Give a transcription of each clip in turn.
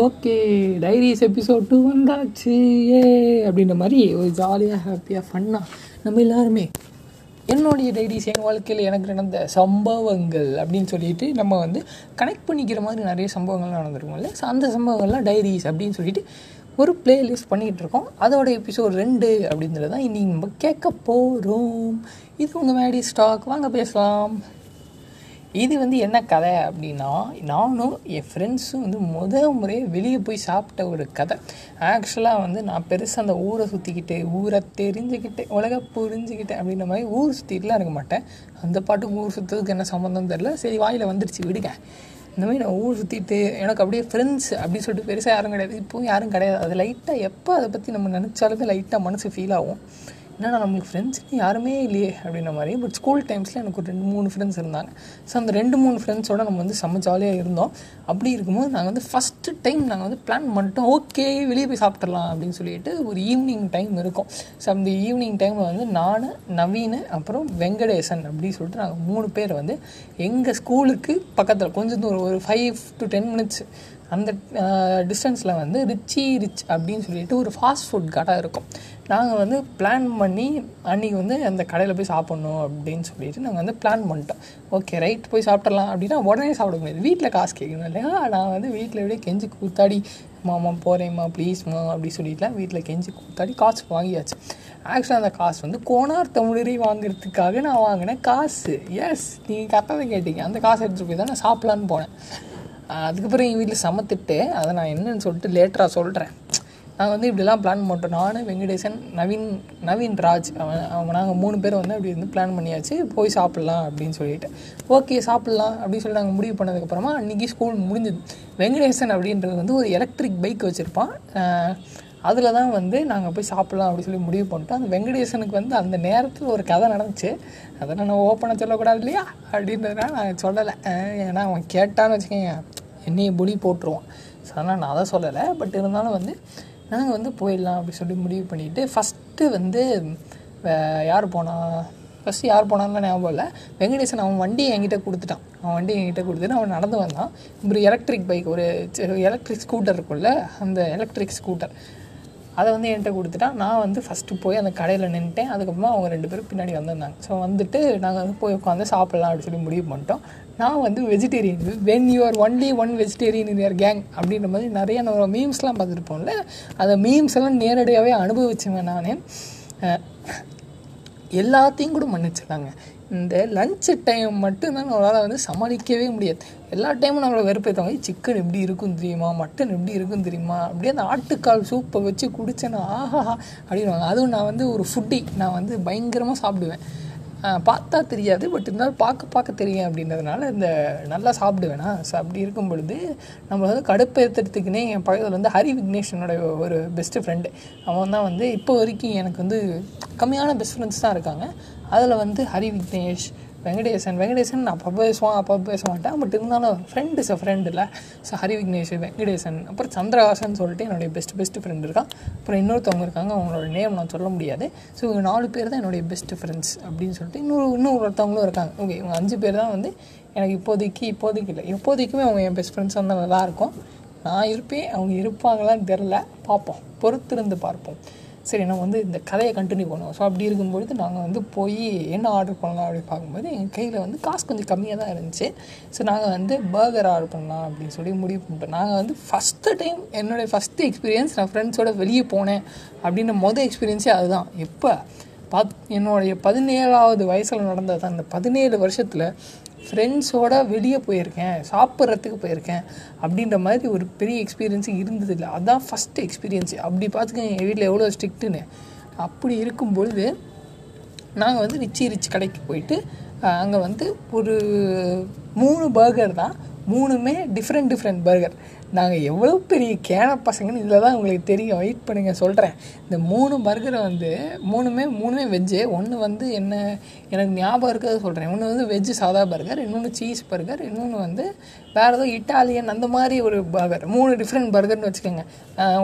Okay diaries episode two வந்தாச்சு. ஏ அப்படின்ற மாதிரி ஒரு ஜாலியாக ஹாப்பியாக ஃபன்னாக நம்ம எல்லாருமே என்னுடைய டைரிஸ் என் வாழ்க்கையில் எனக்கு நடந்த சம்பவங்கள் அப்படின்னு சொல்லிட்டு நம்ம வந்து கனெக்ட் பண்ணிக்கிற மாதிரி நிறைய சம்பவங்கள் நடந்திருக்கும்ல ஸோ அந்த சம்பவங்கள்லாம் டைரிஸ் அப்படின்னு சொல்லிட்டு ஒரு பிளேலிஸ்ட் பண்ணிகிட்டு இருக்கோம். அதோட எபிசோட் ரெண்டு அப்படின்றது தான் இன்றைக்கி நம்ம கேட்க போகிறோம் இது உங்கள் மேடி ஸ்டாக். வாங்க பேசலாம். இது வந்து என்ன கதை அப்படின்னா நானும் என் ஃப்ரெண்ட்ஸும் வந்து முத முறையே வெளியே போய் சாப்பிட்ட ஒரு கதை. ஆக்சுவலாக வந்து நான் பெருசாக அந்த ஊரை சுற்றிக்கிட்டு ஊரை தெரிஞ்சுக்கிட்டு உலக புரிஞ்சுக்கிட்டேன் அப்படின்ற மாதிரி ஊர் சுற்றிட்டுலாம் இருக்க மாட்டேன். அந்த பாட்டுக்கு ஊர் சுற்றுறதுக்கு என்ன சம்மந்தம் தெரில சரி வாயில் வந்துடுச்சு விடுங்க. இந்த மாதிரி நான் ஊர் சுற்றிட்டு எனக்கு அப்படியே ஃப்ரெண்ட்ஸ் அப்படின்னு சொல்லிட்டு பெருசாக யாரும் கிடையாது. இப்போவும் யாரும் கிடையாது. அது லைட்டாக எப்போ அதை பற்றி நம்ம நினச்சாலுமே லைட்டாக மனசு ஃபீல் ஆகும். என்னடா நம்மளுக்கு ஃப்ரெண்ட்ஸ்னு யாருமே இல்லையே அப்படின்ற மாதிரி. பட் ஸ்கூல் டைம்ஸில் எனக்கு ஒரு ரெண்டு மூணு ஃப்ரெண்ட்ஸ் இருந்தாங்க. ஸோ அந்த ரெண்டு மூணு ஃப்ரெண்ட்ஸோட நம்ம வந்து செம்ம ஜாலியாக இருந்தோம். அப்படி இருக்கும்போது நாங்கள் வந்து ஃபஸ்ட்டு டைம் நாங்கள் வந்து பிளான் பண்ணிட்டோம். ஓகே வெளியே போய் சாப்பிட்றலாம் அப்படின்னு சொல்லிட்டு ஒரு ஈவினிங் டைம் இருக்கும். ஸோ அந்த ஈவினிங் டைமில் வந்து நான் நவீன் அப்புறம் வெங்கடேசன் அப்படின்னு சொல்லிட்டு நாங்கள் மூணு பேர் வந்து எங்கள் ஸ்கூலுக்கு பக்கத்தில் கொஞ்சம் தூரம் ஒரு ஃபைவ் டு டென் மினிட்ஸ் அந்த டிஸ்டன்ஸில் வந்து ரிச்சி ரிச் அப்படின்னு சொல்லிட்டு ஒரு ஃபாஸ்ட் ஃபுட் கடை இருக்கும். நாங்கள் வந்து பிளான் பண்ணி அன்றைக்கி வந்து அந்த கடையில் போய் சாப்பிட்ணும் அப்படின்னு சொல்லிட்டு நாங்கள் வந்து பிளான் பண்ணிட்டோம். ஓகே ரைட் போய் சாப்பிட்றலாம் அப்படின்னா உடனே சாப்பிட முடியாது. வீட்டில் காசு கேட்கணும் இல்லையா? நான் வந்து வீட்டில் எப்படியே கெஞ்சி கூத்தாடி மாமா போகிறேம்மா ப்ளீஸ்மா அப்படி சொல்லிட்டுலாம் வீட்டில் கெஞ்சி கூத்தாடி காசு வாங்கியாச்சு. ஆக்சுவலாக அந்த காசு வந்து கோனார் தமிழரை வாங்குறதுக்காக நான் வாங்கினேன் காசு. எஸ் நீங்கள் கரெக்டாக தான் கேட்டீங்க. அந்த காசு எடுத்துகிட்டு போய் தான் நான் சாப்பிட்லான்னு போனேன். அதுக்கப்புறம் எங்கள் வீட்டில் சமத்துட்டு அதை நான் என்னன்னு சொல்லிட்டு லேட்டராக சொல்கிறேன் நாங்கள் வந்து இப்படிலாம் பிளான் பண்ணிட்டோம் நான் வெங்கடேசன் நவீன் நவீன் ராஜ். அவன் அவங்க நாங்கள் மூணு பேர் வந்து அப்படி வந்து பிளான் பண்ணியாச்சு. போய் சாப்பிட்லாம் அப்படின்னு சொல்லிட்டு. ஓகே சாப்பிட்லாம் அப்படின்னு சொல்லி நாங்கள் முடிவு பண்ணதுக்கப்புறமா அன்றைக்கி ஸ்கூல் முடிஞ்சது. வெங்கடேசன் அப்படின்றது வந்து ஒரு எலக்ட்ரிக் பைக் வச்சுருப்பான். அதில் தான் வந்து நாங்கள் போய் சாப்பிட்லாம் அப்படின்னு சொல்லி முடிவு பண்ணிட்டோம். அந்த வெங்கடேசனுக்கு வந்து அந்த நேரத்தில் ஒரு கதை நடந்துச்சு. அதை நான் ஓப்பனாக சொல்லக்கூடாது இல்லையா? அப்படின்றதுனால நான் சொல்லலை. ஏன்னா அவன் கேட்டான்னு வச்சுக்கோங்க என்னையை புலி போட்டுருவான். ஸோ அதனால் நான் அதை சொல்லலை. பட் இருந்தாலும் வந்து நாங்கள் வந்து போயிடலாம் அப்படி சொல்லி முடிவு பண்ணிவிட்டு ஃபஸ்ட்டு வந்து யார் போனால் ஃபஸ்ட்டு யார் போனான்னு ஞாபகம் இல்லை. வெங்கடேசன் அவன் வண்டியை என்கிட்ட கொடுத்துட்டான். அவன் வண்டியை என்கிட்ட கொடுத்துட்டு அவன் நடந்து வந்தான். ஒரு எலக்ட்ரிக் பைக் ஒரு எலக்ட்ரிக் ஸ்கூட்டர் இருக்குல்ல அந்த எலக்ட்ரிக் ஸ்கூட்டர் அதை வந்து என்கிட்ட கொடுத்துட்டா நான் வந்து ஃபஸ்ட்டு போய் அந்த கடையில் நின்றுட்டேன் அதுக்கப்புறமா அவங்க ரெண்டு பேரும் பின்னாடி வந்திருந்தாங்க. ஸோ வந்துட்டு நாங்கள் வந்து போய் உட்காந்து சாப்பிட்லாம் அப்படின்னு சொல்லி முடிவு பண்ணிட்டோம். நான் வந்து vegetarian when you're one only one vegetarian in your gang அப்படின்ற மாதிரி நிறைய நம்ம மீம்ஸ்லாம் பார்த்துருப்போம்ல. அந்த மீம்ஸ் எல்லாம் நேரடியாகவே அனுபவிச்சேங்க நான். எல்லாத்தையும் கூட மன்னிச்சிடலாங்க. இந்த லஞ்சு டைம் மட்டும்தான் நம்மளால் வந்து சமாளிக்கவே முடியாது. எல்லா டைமும் நம்மளை வெறுப்பேற்றவங்க சிக்கன் எப்படி இருக்கும் தெரியுமா? மட்டன் எப்படி இருக்கும் தெரியுமா? அப்படியே அந்த ஆட்டுக்கால் சூப்பை வச்சு குடித்தேன்னா ஆஹா அப்படின்வாங்க அதுவும் நான் வந்து ஒரு ஃபுட்டி நான் வந்து பயங்கரமாக சாப்பிடுவேன். பார்த்தா தெரியாது பட் இருந்தாலும் பார்க்க பார்க்க தெரியும் அப்படின்றதுனால இந்த நல்லா சாப்பிடுவேனா ஸோ அப்படி இருக்கும் பொழுது நம்ம வந்து கடுப்பேற்றுறதுக்குனே என் பக்கத்தில் வந்து ஹரி விக்னேஷனோட ஒரு பெஸ்ட்டு ஃப்ரெண்டு அவன் தான் வந்து இப்போ வரைக்கும் எனக்கு வந்து கம்மியான பெஸ்ட் ஃப்ரெண்ட்ஸ் தான் இருக்காங்க. அதில் வந்து ஹரி விக்னேஷ் வெங்கடேசன் வெங்கடேசன் நான் அப்போ பேசுவான் அப்போ பேச மாட்டேன். பட் இருந்தாலும் ஃப்ரெண்ட் இஸ் அ ஃப்ரெண்ட் இல்லை. ஸோ ஹரி விக்னேஷ் வெங்கடேசன் அப்புறம் சந்திரகாசன் சொல்லிட்டு என்னுடைய பெஸ்ட் பெஸ்ட் ஃப்ரெண்ட் இருக்கான். அப்புறம் இன்னொருத்தவங்க இருக்காங்க அவங்களோட நேம் நான் சொல்ல முடியாது. ஸோ இவங்க நாலு பேர் தான் என்னுடைய பெஸ்ட் ஃப்ரெண்ட்ஸ் அப்படின்னு சொல்லிட்டு இன்னொரு இன்னும் ஒருத்தவங்களும் இருக்காங்க. ஓகே இவங்க அஞ்சு பேர் தான் வந்து எனக்கு இப்போதைக்கு இப்போதைக்கு இல்லை. எப்போதைக்குமே அவங்க என் பெஸ்ட் ஃப்ரெண்ட்ஸ் இருந்தால் நல்லாயிருக்கும் நான் இருப்பேன் அவங்க இருப்பாங்களான்னு தெரில பார்ப்போம். பொறுத்திருந்து பார்ப்போம். சரி நம்ம வந்து இந்த கதையை கண்டினியூ பண்ணுவோம். ஸோ அப்படி இருக்கும்பொழுது நாங்கள் வந்து போய் என்ன ஆர்டர் பண்ணலாம் அப்படின்னு பார்க்கும்போது எங்கள் கையில் வந்து காசு கொஞ்சம் கம்மியாக தான் இருந்துச்சு. ஸோ நாங்கள் வந்து பர்கர் ஆர்டர் பண்ணலாம் அப்படின்னு சொல்லி முடிவு பண்ணிட்டோம். நாங்கள் வந்து ஃபஸ்ட்டு டைம் என்னுடைய ஃபஸ்ட்டு எக்ஸ்பீரியன்ஸ் நான் ஃப்ரெண்ட்ஸோட வெளியே போனேன் அப்படின்ற மொதல் எக்ஸ்பீரியன்ஸே அதுதான். எப்போ? பத் என்னுடைய பதினேழாவது வயசில் நடந்தது அந்த பதினேழு வருஷத்தில் ஃப்ரெண்ட்ஸோட வெளியே போயிருக்கேன் சாப்பிட்றதுக்கு போயிருக்கேன் அப்படின்ற மாதிரி ஒரு பெரிய எக்ஸ்பீரியன்ஸு இருந்தது இல்லை. அதுதான் ஃபஸ்ட்டு எக்ஸ்பீரியன்ஸு அப்படி பார்த்துக்கங்க எங்கள் வீட்டில் எவ்வளோ ஸ்ட்ரிக்ட்டுன்னு அப்படி இருக்கும்பொழுது நாங்கள் வந்து ரிச்சி ரிச் கடைக்கு போயிட்டு அங்கே வந்து ஒரு மூணு பர்கர் தான் மூணுமே டிஃப்ரெண்ட் டிஃப்ரெண்ட் பர்கர் நாங்கள் எவ்வளோ பெரிய கேன பசங்கன்னு இதில் தான் உங்களுக்கு தெரியும். வெயிட் பண்ணுங்கள் சொல்கிறேன் இந்த மூணு பர்கரை வந்து மூணுமே மூணுமே வெஜ்ஜு ஒன்று வந்து என்ன எனக்கு ஞாபகம் இருக்கிறத சொல்கிறேன் ஒன்று வந்து வெஜ்ஜு சாதா பர்கர் இன்னொன்று சீஸ் பர்கர் இன்னொன்று வந்து வேறு ஏதோ இட்டாலியன் அந்த மாதிரி ஒரு பர்கர் மூணு டிஃப்ரெண்ட் பர்கர்னு வச்சுக்கோங்க.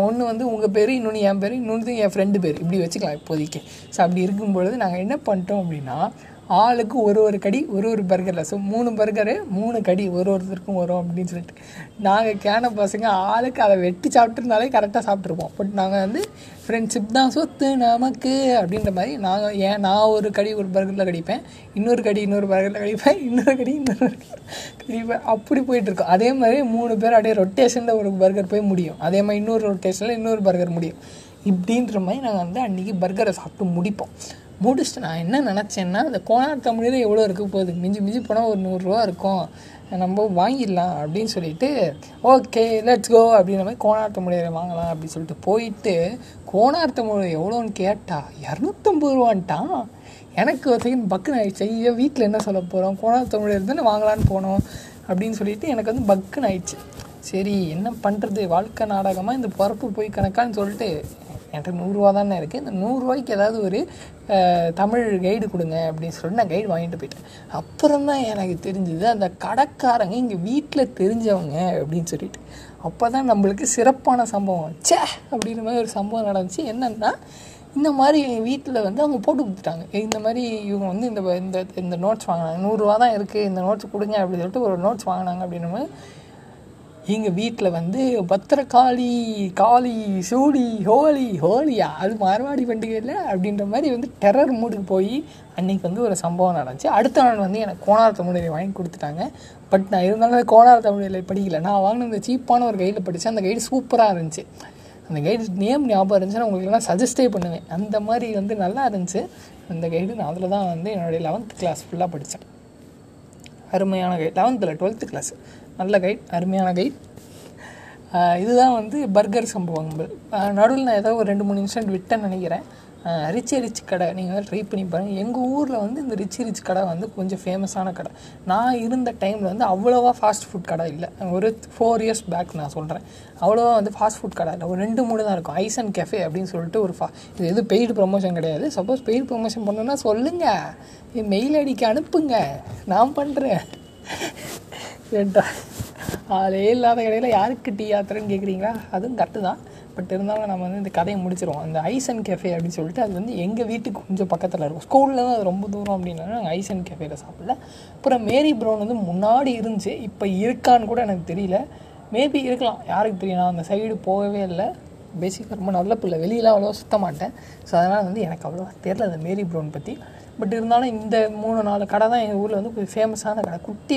ஒன்று வந்து உங்கள் பேர் இன்னொன்று என் பேர் இன்னொன்று என் ஃப்ரெண்டு பேர். இப்படி வச்சுக்கலாம் இப்போதைக்கு. ஸோ அப்படி இருக்கும் பொழுது நாங்கள் என்ன பண்ணிட்டோம் அப்படின்னா ஆளுக்கு ஒரு ஒரு கடி ஒரு ஒரு பர்கரில் ஸோ மூணு பர்கரு மூணு கடி ஒரு ஒருத்தருக்கும் வரும் அப்படின்னு சொல்லிட்டு. நாங்கள் கேன பசங்க ஆளுக்கு அதை வெட்டி சாப்பிட்ருந்தாலே கரெக்டாக சாப்பிட்ருப்போம் பட் நாங்கள் வந்து ஃப்ரெண்ட்ஷிப் தான் சொத்து நமக்கு அப்படின்ற மாதிரி நாங்கள் ஏன் நான் ஒரு கடி ஒரு பர்கரில் கடிப்பேன். இன்னொரு கடி இன்னொரு பர்கரில் கடிப்பேன். இன்னொரு கடி இன்னொரு கடிப்பேன். அப்படி போயிட்டுருக்கோம் அதே மாதிரி மூணு பேர் அப்படியே ரொட்டேஷனில் ஒரு பர்கர் போய் முடியும். அதே மாதிரி இன்னொரு ரொட்டேஷனில் இன்னொரு பர்கர் முடியும். இப்படின்ற மாதிரி நாங்கள் வந்து அன்றைக்கி பர்கரை சாப்பிட்டு முடிப்போம். முடிச்சுட்டு நான் என்ன நினச்சேன்னா அந்த கோனார் தமிழில் எவ்வளோ இருக்க போகுது. மிஞ்சி மிஞ்சி போனால் ஒரு நூறுரூவா இருக்கும். நம்ம வாங்கிடலாம் அப்படின்னு சொல்லிட்டு ஓகே லெட்ஸ் கோ அப்படின்ற மாதிரி கோனார் தமிழில் வாங்கலாம் அப்படின்னு சொல்லிட்டு போயிட்டு கோனார் தமிழ் எவ்வளோன்னு கேட்டா இரநூத்தம்பது ரூபான்ட்டான் எனக்கு ஒரு செகண்ட் பக்குன்னு ஆயிடுச்சு ஐயோ வீட்டில் என்ன சொல்ல போகிறோம் கோனார் தமிழ் தானே வாங்கலான்னு போனோம் அப்படின்னு சொல்லிட்டு எனக்கு வந்து பக்குன்னு ஆயிடுச்சு. சரி என்ன பண்ணுறது வாழ்க்கை நாடகமாக இந்த பிறப்பு போய் கணக்கான்னு சொல்லிட்டு என்கிட்ட நூறுரூவா தானே இருக்குது இந்த நூறுரூவாய்க்கு ஏதாவது ஒரு தமிழ் கைடு கொடுங்க அப்படின்னு சொல்லிட்டு நான் கைடு வாங்கிட்டு போயிட்டேன். அப்புறம் தான் எனக்கு தெரிஞ்சது அந்த கடைக்காரங்க இங்கே வீட்டில் தெரிஞ்சவங்க அப்படின்னு சொல்லிட்டு. அப்போ தான் நம்மளுக்கு சிறப்பான சம்பவம். சே அப்படின்ற மாதிரி ஒரு சம்பவம் நடந்துச்சு. என்னென்னா இந்த மாதிரி வீட்டில் வந்து அவங்க போட்டு கொடுத்துட்டாங்க. இந்த மாதிரி இவங்க வந்து இந்த இந்த இந்த நோட்ஸ் வாங்கினாங்க. நூறுரூவா தான் இருக்குது இந்த நோட்ஸ் கொடுங்க அப்படின்னு சொல்லிட்டு ஒரு நோட்ஸ் வாங்கினாங்க அப்படின்னும் எங்கள் வீட்டில் வந்து பத்திரகாளி காளி சூடி ஹோலி ஹோலியா? அது மார்வாடி பண்டிகை இல்லை? அப்படின்ற மாதிரி வந்து டெரர் மூடுக்கு போய் அன்றைக்கி வந்து ஒரு சம்பவம் நடந்துச்சு. அடுத்த நாள் வந்து எனக்கு கோனார் தமிழை வாங்கி கொடுத்துட்டாங்க. பட் நான் இருந்தாலும் கோனார் தமிழில் படிக்கல. நான் வாங்கின இந்த சீப்பான ஒரு கைடில் படித்தேன் அந்த கைடு சூப்பராக இருந்துச்சு. அந்த கைடு நேம் ஞாபகம் இருந்துச்சுன்னா உங்களுக்கு எல்லாம் சஜஸ்டே பண்ணுவேன். அந்த மாதிரி வந்து நல்லா இருந்துச்சு. அந்த கைடு நான் அதில் தான் வந்து என்னுடைய லெவன்த் கிளாஸ் ஃபுல்லாக படித்தேன் அருமையான கைடு லெவன்த்தில் டுவெல்த்து கிளாஸ் நல்ல கைட் அருமையான கைட் இதுதான் வந்து பர்கர் சம்பவங்கள் நடுவில் நான் ஏதோ ஒரு ரெண்டு மூணு நிமிஷம் விட்டேன்னு நினைக்கிறேன். ரிச்சி ரிச் கடை நீங்கள் வேறு ட்ரை பண்ணி பாருங்கள் எங்கள் ஊரில் வந்து இந்த ரிச்சி ரிச் கடை வந்து கொஞ்சம் ஃபேமஸான கடை. நான் இருந்த டைமில் வந்து அவ்வளோவா ஃபாஸ்ட் ஃபுட் கடை இல்லை. ஒரு ஃபோர் இயர்ஸ் பேக் நான் சொல்கிறேன் அவ்வளோவா வந்து ஃபாஸ்ட் ஃபுட் கடை இல்லை. ஒரு ரெண்டு மூணு தான் இருக்கும். ஐஸ் அண்ட் கெஃபே அப்படின்னு சொல்லிட்டு ஒரு ஃபா இது எதுவும் பெய்டு ப்ரொமோஷன் கிடையாது. சப்போஸ் பெய்டு ப்ரொமோஷன் பண்ணணுன்னா சொல்லுங்கள் மெயில் ஐடிக்கு அனுப்புங்க. நான் பண்ணுறேன் ஏன்டா ஆளே இல்லாத கடையில் யாருக்கு டீ ஆத்துறேன்னு கேட்குறீங்களா அதுவும் கரெக்டு தான். பட் இருந்தாலும் நம்ம வந்து இந்த கதையை முடிச்சிருவோம். அந்த ஐஸ் அண்ட் கேஃபே அப்படின்னு சொல்லிட்டு அது வந்து எங்கள் வீட்டுக்கு கொஞ்சம் பக்கத்தில் இருக்கும். ஸ்கூலில் தான் அது ரொம்ப தூரம் அப்படின்னா நாங்கள் ஐஸ் அண்ட் கேஃபேல சாப்பிடல. அப்புறம் மேரி ப்ரௌன் வந்து முன்னாடி இருந்துச்சு. இப்போ இருக்கான்னு கூட எனக்கு தெரியல. மேபி இருக்கலாம். யாருக்கு தெரியும்? நான் அந்த சைடு போகவே இல்லை. பேசிக்காக ரொம்ப நல்ல பிள்ளை. வெளியெலாம் அவ்வளோவா சுத்த மாட்டேன். ஸோ அதனால் வந்து எனக்கு அவ்வளோவா தெரில அந்த மேரி ப்ரௌன் பற்றி பட் இருந்தாலும் இந்த மூணு நாலு கடை தான் எங்கள் ஊரில் வந்து கொஞ்சம் ஃபேமஸான கடை. குட்டி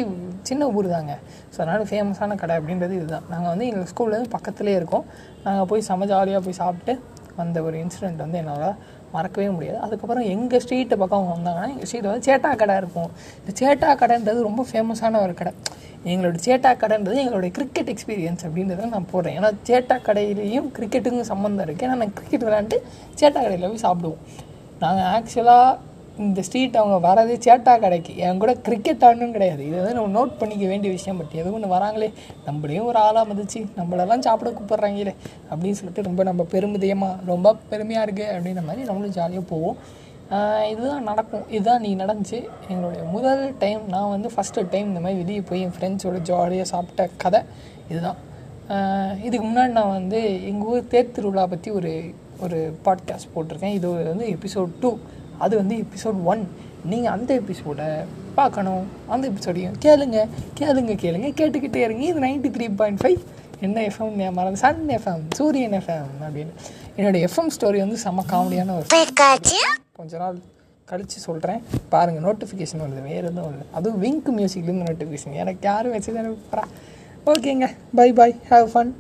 சின்ன ஊர் தாங்க. ஸோ அதனால் ஃபேமஸான கடை அப்படின்றது இதுதான். நாங்கள் வந்து எங்கள் ஸ்கூல்லேருந்து பக்கத்துலேயே இருக்கோம். நாங்கள் போய் செம ஜாலியாக போய் சாப்பிட்டு வந்த ஒரு இன்சிடெண்ட் வந்து என்னால் மறக்கவே முடியாது. அதுக்கப்புறம் எங்கள் ஸ்ட்ரீட்டு பக்கம் அவங்க வந்தாங்கன்னா எங்கள் ஸ்ட்ரீட்டில் வந்து சேட்டா கடை இருக்கும். இந்த சேட்டா கடைன்றது ரொம்ப ஃபேமஸான ஒரு கடை. எங்களோட சேட்டா கடைன்றது எங்களுடைய கிரிக்கெட் எக்ஸ்பீரியன்ஸ் அப்படின்றத நான் போடுறேன். ஏன்னா சேட்டா கடையிலையும் கிரிக்கெட்டுக்கும் சம்மந்தம் இருக்குது ஏன்னா நாங்கள் கிரிக்கெட் விளையாண்டு சேட்டா கடையில் போய் சாப்பிடுவோம். நாங்கள் ஆக்சுவலாக இந்த ஸ்ட்ரீட் அவங்க வரதே சேட்டா கடைக்கு. என் கூட கிரிக்கெட் ஆடணும் கிடையாது. இதை வந்து நம்ம நோட் பண்ணிக்க வேண்டிய விஷயம். பட் எதுவும் ஒன்று வராங்களே? நம்மளையும் ஒரு ஆளாக மதிச்சு நம்மளெல்லாம் சாப்பிட கூப்பிட்றாங்களே. அப்படின்னு சொல்லிட்டு ரொம்ப நம்ம பெருமிதயமாக ரொம்ப பெருமையாக இருக்குது அப்படின்ற மாதிரி நம்மளும் ஜாலியாக போவோம். இதுதான் நடக்கும். இதுதான் நீ நடந்துச்சு. எங்களுடைய முதல் டைம் நான் வந்து ஃபஸ்ட்டு டைம் இந்த மாதிரி வெளியே போய் என் ஃப்ரெண்ட்ஸோட ஜாலியாக சாப்பிட்ட கதை இதுதான். இதுக்கு முன்னாடி நான் வந்து எங்கள் ஊர் தேர் திருவிழா பற்றி ஒரு ஒரு பாட்காஸ்ட் போட்டிருக்கேன். இது வந்து எபிசோட் டூ அது வந்து எபிசோட் ஒன் நீங்கள் அந்த எபிசோடை பார்க்கணும். அந்த எபிசோடையும் கேளுங்க. கேளுங்க கேளுங்க. கேட்டுக்கிட்டே இருங்க. இது நைன்டி த்ரீ பாயிண்ட் ஃபைவ் என்ன எஃப்எம் மறந்து சன் எஃப்எம் சூரியன் எஃப்எம் அப்படின்னு. என்னோடய எஃப்எம் ஸ்டோரி வந்து செம்ம காமெடியான ஒரு கொஞ்ச நாள் கழித்து சொல்கிறேன் பாருங்கள் நோட்டிஃபிகேஷன் வருது. வேறு எதுவும் இல்லை அதுவும் விங்க் மியூசிக்லேருந்து நோட்டிஃபிகேஷன் எனக்கு யாரும் வச்சு தானே ஓகேங்க பை பாய் ஹாவ் ஃபன்